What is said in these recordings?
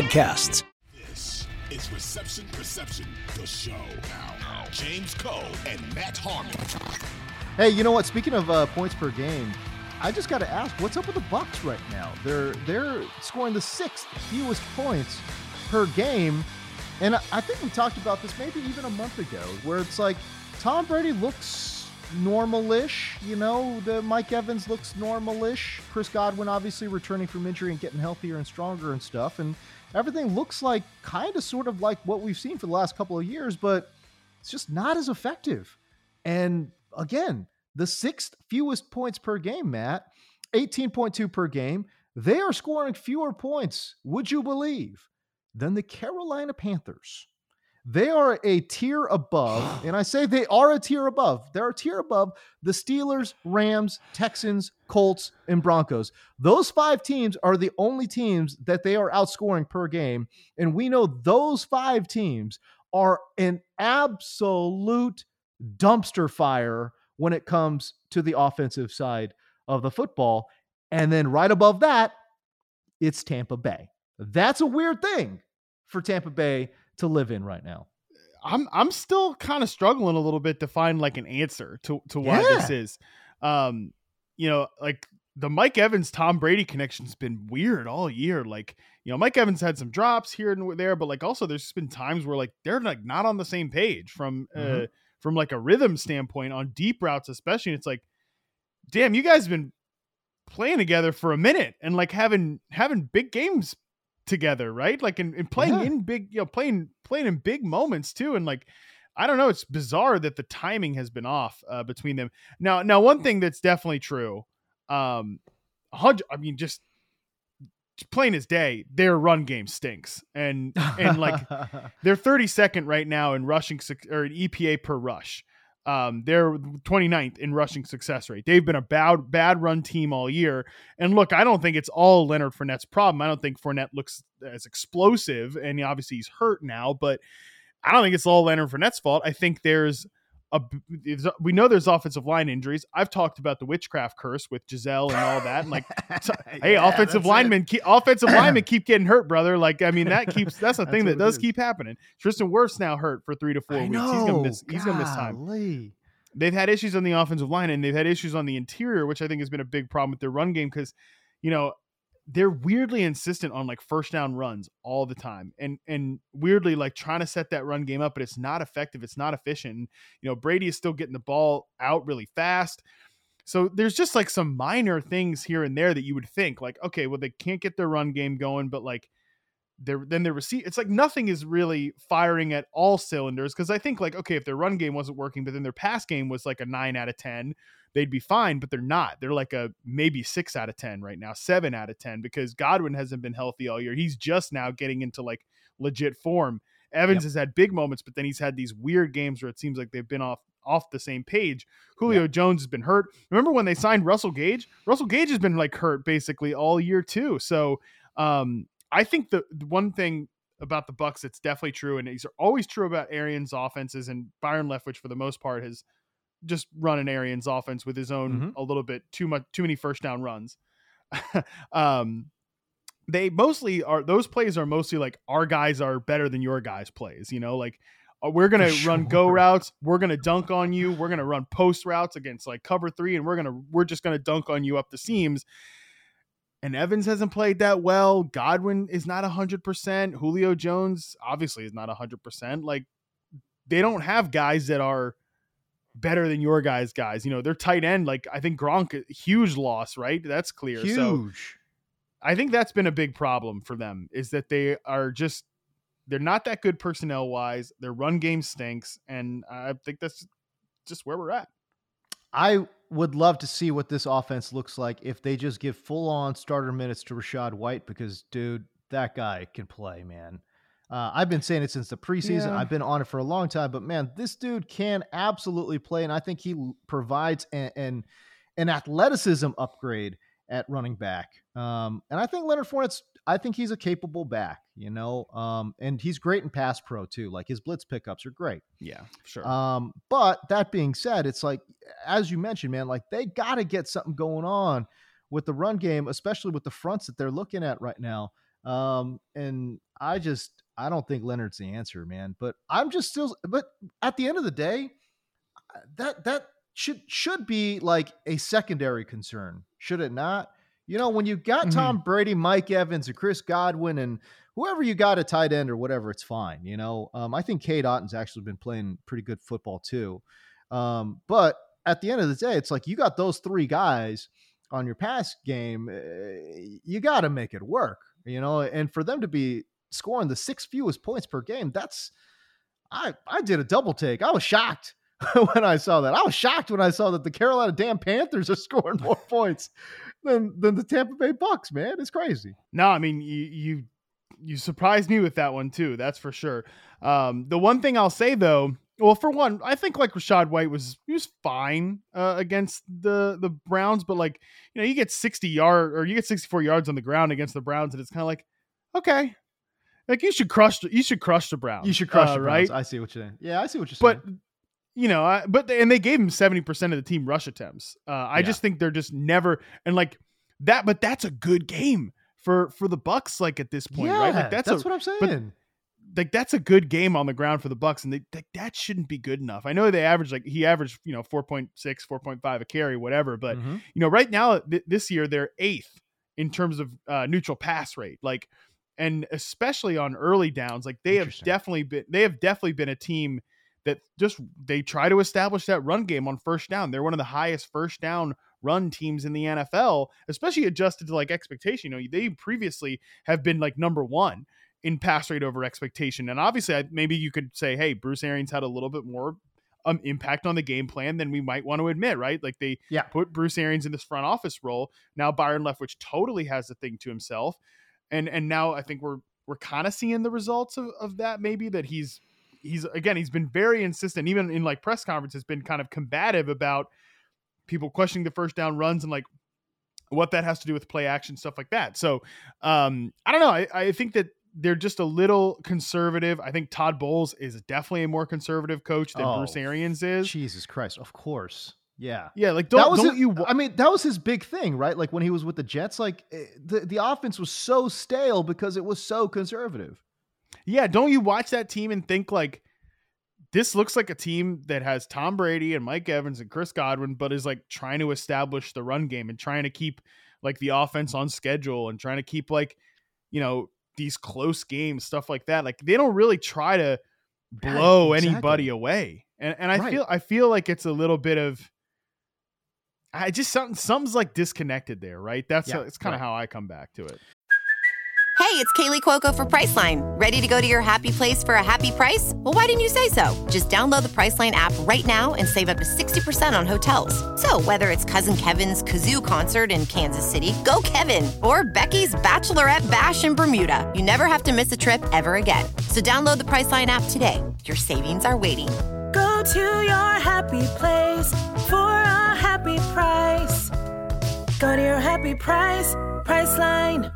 podcasts. This is Reception Perception, the show. Now, James Koh and Matt Harmon. Hey, you know what? Speaking of uh, points per game, I just got to ask, what's up with the Bucs right now? They're they're scoring the sixth fewest points per game, and I think we talked about this maybe even a month ago, where it's like Tom Brady looks normal-ish. You know, the Mike Evans looks normal-ish. Chris Godwin obviously returning from injury and getting healthier and stronger and stuff, and everything looks like kind of sort of like what we've seen for the last couple of years, but it's just not as effective. And again, the sixth fewest points per game, Matt, 18.2 per game. They are scoring fewer points, would you believe, than the Carolina Panthers. They are a tier above, and I say they are a tier above. They're a tier above the Steelers, Rams, Texans, Colts, and Broncos. Those five teams are the only teams that they are outscoring per game. And we know those five teams are an absolute dumpster fire when it comes to the offensive side of the football. And then right above that, it's Tampa Bay. That's a weird thing for Tampa Bay to live in right now. I'm I'm still kind of struggling a little bit to find like an answer to to why yeah. this is. Um, you know, like the Mike Evans Tom Brady connection's been weird all year. Like, you know, Mike Evans had some drops here and there, but like also there's been times where like they're like not on the same page from mm-hmm. uh from like a rhythm standpoint on deep routes, especially. it's like, damn, you guys have been playing together for a minute and like having having big games together, right? Like in, and playing yeah. in big, you know, playing playing in big moments too. And like I don't know, it's bizarre that the timing has been off uh, between them. Now, now one thing that's definitely true, um, hundred. I mean, just plain as day, their run game stinks, and and like they're 32nd right now in rushing or an EPA per rush. Um, they're 29th in rushing success rate. They've been a bad bad run team all year. And look, I don't think it's all Leonard Fournette's problem. I don't think Fournette looks as explosive, and obviously he's hurt now. But I don't think it's all Leonard Fournette's fault. I think there's a, we know there's offensive line injuries. I've talked about the witchcraft curse with Gisele and all that. And like, hey, yeah, offensive linemen, keep, offensive linemen keep getting hurt, brother. Like, I mean, that keeps that's a thing that does keep happening. Tristan Wirfs now hurt for three to four I weeks. Know, he's gonna miss. He's gonna miss time. They've had issues on the offensive line and they've had issues on the interior, which I think has been a big problem with their run game because, you know, they're weirdly insistent on like first down runs all the time and and weirdly like trying to set that run game up but it's not effective it's not efficient you know brady is still getting the ball out really fast. So there's just like some minor things here and there that you would think like okay well they can't get their run game going but like they're then their receive it's like nothing is really firing at all cylinders because i think like okay if their run game wasn't working but then their pass game was like a 9 out of 10 they'd be fine, but they're not. They're like a maybe six out of 10 right now, seven out of 10, because Godwin hasn't been healthy all year. He's just now getting into like legit form. Evans yep. has had big moments, but then he's had these weird games where it seems like they've been off off the same page. Julio yep. Jones has been hurt. Remember when they signed Russell Gage? Russell Gage has been like hurt basically all year too. So um, I think the, the one thing about the Bucs that's definitely true, and these are always true about Arians' offenses, and Byron Leftwich for the most part has just running Arians offense with his own mm-hmm. a little bit too much too many first down runs. um, they mostly are those plays are mostly like our guys are better than your guys plays. You know, like uh, we're gonna sure. run go routes, we're gonna dunk on you, we're gonna run post routes against like cover three, and we're gonna we're just gonna dunk on you up the seams. And Evans hasn't played that well. Godwin is not hundred percent. Julio Jones obviously is not hundred percent. Like they don't have guys that are better than your guys' guys. You know, their tight end, like I think Gronk, huge loss, right? That's clear. Huge. So I think that's been a big problem for them is that they are just they're not that good personnel wise. Their run game stinks, and I think that's just where we're at. I would love to see what this offense looks like if they just give full on starter minutes to Rachaad White because, dude, that guy can play, man. Uh, I've been saying it since the preseason. Yeah. I've been on it for a long time, but man, this dude can absolutely play, and I think he provides an an, an athleticism upgrade at running back. Um, and I think Leonard Fournette's. I think he's a capable back, you know, um, and he's great in pass pro too. Like his blitz pickups are great. Yeah, sure. Um, but that being said, it's like as you mentioned, man, like they got to get something going on with the run game, especially with the fronts that they're looking at right now. Um, and I just I don't think Leonard's the answer, man. But I'm just still. But at the end of the day, uh, that that should should be like a secondary concern, should it not? You know, when you got Mhm. Tom Brady, Mike Evans, and Chris Godwin, and whoever you got at tight end or whatever, it's fine. You know, um, I think Cade Otton's actually been playing pretty good football too. Um, but at the end of the day, it's like you got those three guys on your pass game. uh, You got to make it work. You know, and for them to be scoring the six fewest points per game, that's I I did a double take. I was shocked when I saw that. I was shocked when I saw that the Carolina damn Panthers are scoring more points than than the Tampa Bay Bucs. Man, it's crazy. No, I mean you you you surprised me with that one too. That's for sure. Um, the one thing I'll say though, well, for one, I think like Rachaad White was he was fine uh, against the the Browns, but like you know you get sixty yard or you get sixty four yards on the ground against the Browns, and it's kind of like okay, like you should crush you should crush the Browns. You should crush uh, the right. Browns. I see what you're saying. Yeah, I see what you're saying. but you know, I, but they, and they gave him seventy percent of the team rush attempts. Uh, I Yeah. just think they're just never and like that. But that's a good game for for the Bucs. Like at this point, yeah, right? Like that's, that's a, what I'm saying. but- like that's a good game on the ground for the Bucs, and they, that that shouldn't be good enough. I know they average like he averaged you know 4.6, 4.5 a carry, whatever. But Mhm. you know, right now th- this year they're eighth in terms of uh, neutral pass rate. Like, and especially on early downs, like they have definitely been they have definitely been a team that just they try to establish that run game on first down. They're one of the highest first down run teams in the NFL, especially adjusted to like expectation. You know, they previously have been like number one in pass rate over expectation. And obviously, I- maybe you could say, hey, Bruce Arians had a little bit more um, impact on the game plan than we might want to admit, right? Like they Yeah. put Bruce Arians in this front office role. Now Byron Leftwich totally has the thing to himself, and and now I think we're we're kind of seeing the results of, of that. Maybe that he's he's again he's been very insistent, even in like press conferences, been kind of combative about people questioning the first down runs and like what that has to do with play action stuff like that. So um, I don't know. I, I think that they're just a little conservative. I think Todd Bowles is definitely a more conservative coach than Oh, Bruce Arians is. Jesus Christ, of course. Yeah. Yeah, like don't that was don't his- you I mean, that was his big thing, right? Like when he was with the Jets, like eh, the the offense was so stale because it was so conservative. Yeah, don't you watch that team and think like this looks like a team that has Tom Brady and Mike Evans and Chris Godwin, but is like trying to establish the run game and trying to keep like the offense on schedule and trying to keep like, you know, these close games, stuff like that. Like they don't really try to blow exactly. anybody away. And and I Right. feel I feel like it's a little bit of I just something something's like disconnected there, right? That's Yeah, how, it's kind of right. how I come back to it. Hey, it's Kaley Cuoco for Priceline. Ready to go to your happy place for a happy price? Well, why didn't you say so? Just download the Priceline app right now and save up to 60% on hotels. So, whether it's Cousin Kevin's Kazoo concert in Kansas City, go Kevin, or Becky's Bachelorette Bash in Bermuda, you never have to miss a trip ever again. So, download the Priceline app today. Your savings are waiting. Go to your happy place for a happy price. Go to your happy price, Priceline.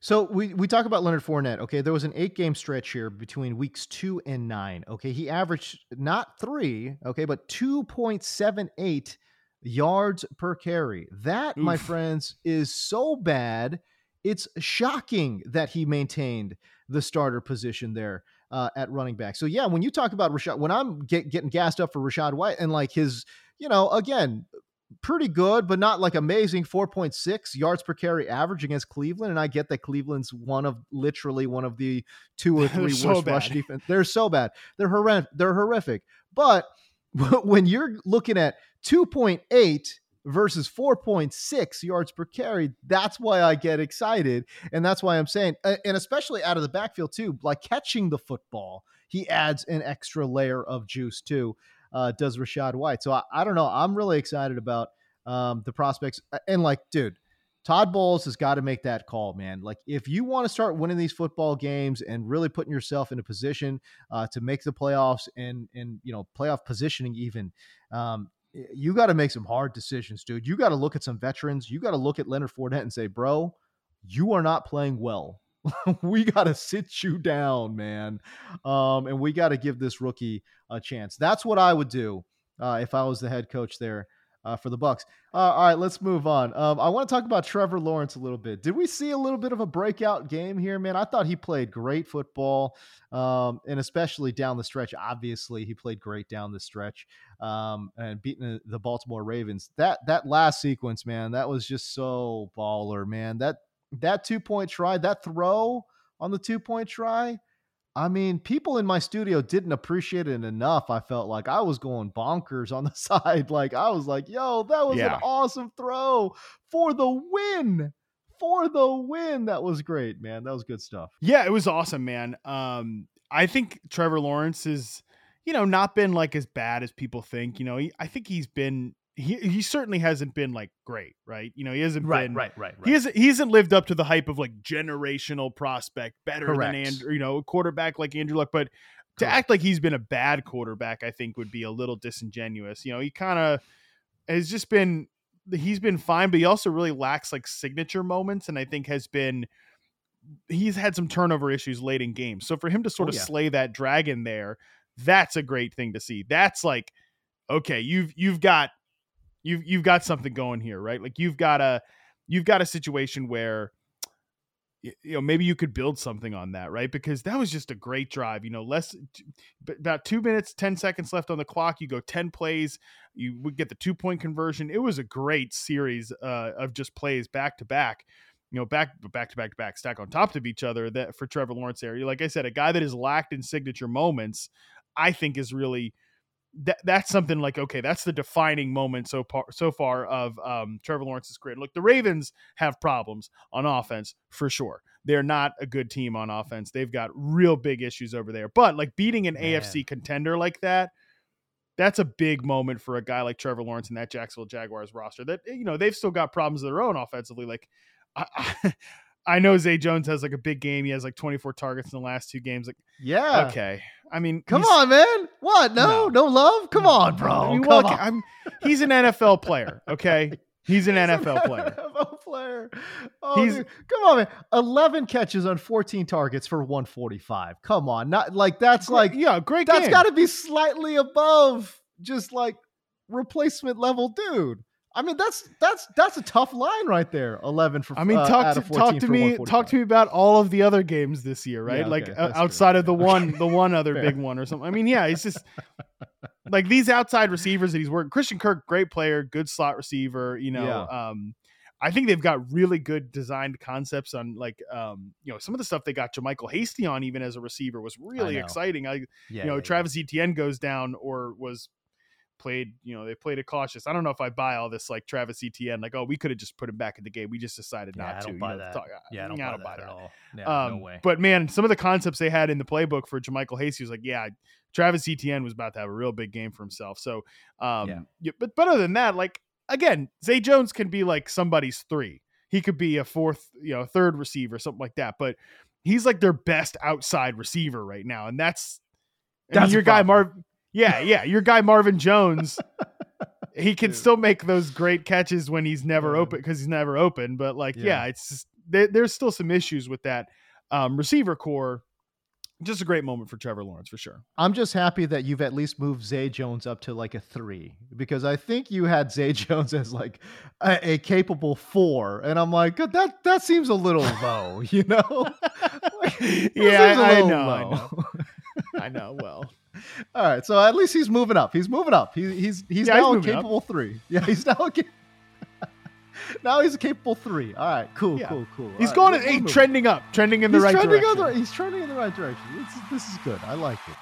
So we we talk about Leonard Fournette. Okay, there was an eight game stretch here between weeks two and nine. Okay, he averaged not three. Okay, but two point seven eight yards per carry. That, my friends, is so bad. It's shocking that he maintained the starter position there uh, at running back. So yeah, when you talk about Rachaad, when I'm get, getting gassed up for Rachaad White and like his, you know, again, pretty good, but not like amazing 4.6 yards per carry average against Cleveland. And I get that Cleveland's one of literally one of the two or three so worst rush defense. They're so bad. They're horrendous. They're horrific. But when you're looking at 2.8 versus 4.6 yards per carry, that's why I get excited. And that's why I'm saying, and especially out of the backfield too, like catching the football, he adds an extra layer of juice too uh, does Rachaad White. So I, I don't know. I'm really excited about um, the prospects. And like, dude, Todd Bowles has got to make that call, man. Like, if you want to start winning these football games and really putting yourself in a position uh, to make the playoffs and and you know playoff positioning, even, um, you got to make some hard decisions, dude. You got to look at some veterans. You got to look at Leonard Fournette and say, bro, you are not playing well. we got to sit you down, man. Um, and we got to give this rookie a chance. That's what I would do uh, if I was the head coach there uh, for the Bucs. Uh, all right, let's move on. Um, I want to talk about Trevor Lawrence a little bit. Did we see a little bit of a breakout game here, man? I thought he played great football, um, and especially down the stretch. Obviously, he played great down the stretch um, and beating the Baltimore Ravens. That that last sequence, man, that was just so baller, man. That that two point try, that throw on the two point try I mean, people in my studio didn't appreciate it enough. I felt like I was going bonkers on the side. Like I was like, "Yo, that was yeah. an awesome throw for the win." For the win. That was great, man. That was good stuff. Yeah, it was awesome, man. Um I think Trevor Lawrence is, you know, not been like as bad as people think. You know, he, I think he's been he he certainly hasn't been like great, right? You know, he hasn't right, been right, right, right. He hasn't he hasn't lived up to the hype of like generational prospect, better Correct. than Andrew, you know, a quarterback like Andrew Luck. But to Correct. act like he's been a bad quarterback, I think would be a little disingenuous. You know, he kind of has just been he's been fine, but he also really lacks like signature moments, and I think has been he's had some turnover issues late in games. So for him to sort oh, of yeah. slay that dragon there, that's a great thing to see. That's like okay, you've you've got You've you've got something going here, right? Like you've got a you've got a situation where you know maybe you could build something on that right? Because that was just a great drive you know less about two minutes 10 seconds left on the clock you go 10 plays you would get the two point conversion. It was a great series uh, of just plays back to back you know back back to back to back stack on top of each other that for trevor lawrence there. Like i said a guy that is lacked in signature moments i think is really that that's something like okay, that's the defining moment so far so far of um, Trevor Lawrence's career. Look, the Ravens have problems on offense for sure. They're not a good team on offense. They've got real big issues over there. But like beating an Man. AFC contender like that, that's a big moment for a guy like Trevor Lawrence and that Jacksonville Jaguars roster. That you know they've still got problems of their own offensively. Like I, I know Zay Jones has like a big game. He has like 24 targets in the last two games. Like, yeah, okay. I mean, come on, man. What? No, no, no love. Come no. on, bro. I mean, come well, on. I'm, he's an NFL player. Okay, he's an he's NFL an player. NFL player. Oh, he's dude. come on, man. 11 catches on 14 targets for 145. Come on, not like that's like yeah, great. That's got to be slightly above just like replacement level, dude. I mean, that's that's that's a tough line right there. Eleven for. I mean, uh, talk uh, to talk to me talk to me about all of the other games this year, right? Yeah, like uh, outside true. of the one the one other big one or something. I mean, yeah, it's just like these outside receivers that he's working. Christian Kirk, great player, good slot receiver. You know, yeah. um, I think they've got really good designed concepts on like um, you know some of the stuff they got JaMycal Hasty on even as a receiver was really exciting. I yeah, you know Travis Etienne goes down or was played, you know, they played it cautious. I don't know if I buy all this like Travis Etienne, like, oh, we could have just put him back in the game. We just decided yeah, not I to. Don't buy know, that. Talk, yeah, I don't, I don't buy, buy, that, at all. Yeah, um, no way. But man, some of the concepts they had in the playbook for JaMycal Hasty was like, yeah, Travis Etienne was about to have a real big game for himself. So, um, yeah. yeah but, but other than that, like, again, Zay Jones can be like somebody's three. He could be a fourth, you know, third receiver, something like that. But he's like their best outside receiver right now. And that's, that's mean, your guy Marv yeah, yeah. Your guy Marvin Jones, he can Dude. still make those great catches when he's never yeah. open because he's never open. But like, yeah, yeah it's just, there, there's still some issues with that um, receiver core. Just a great moment for Trevor Lawrence for sure. I'm just happy that you've at least moved Zay Jones up to like a three because I think you had Zay Jones as like a, a capable four, and I'm like that that seems a little low, you know? like, yeah, I, I, know, I know. I know. Well, all right, so at least he's moving up. He's moving up. He, he's he's yeah, now he's a capable up. three. Yeah, he's now a now he's a capable three. All right, cool, yeah. cool, cool. He's All going right, trending up, trending in the he's right trending direction. The, he's trending in the right direction. This is, this is good. I like it.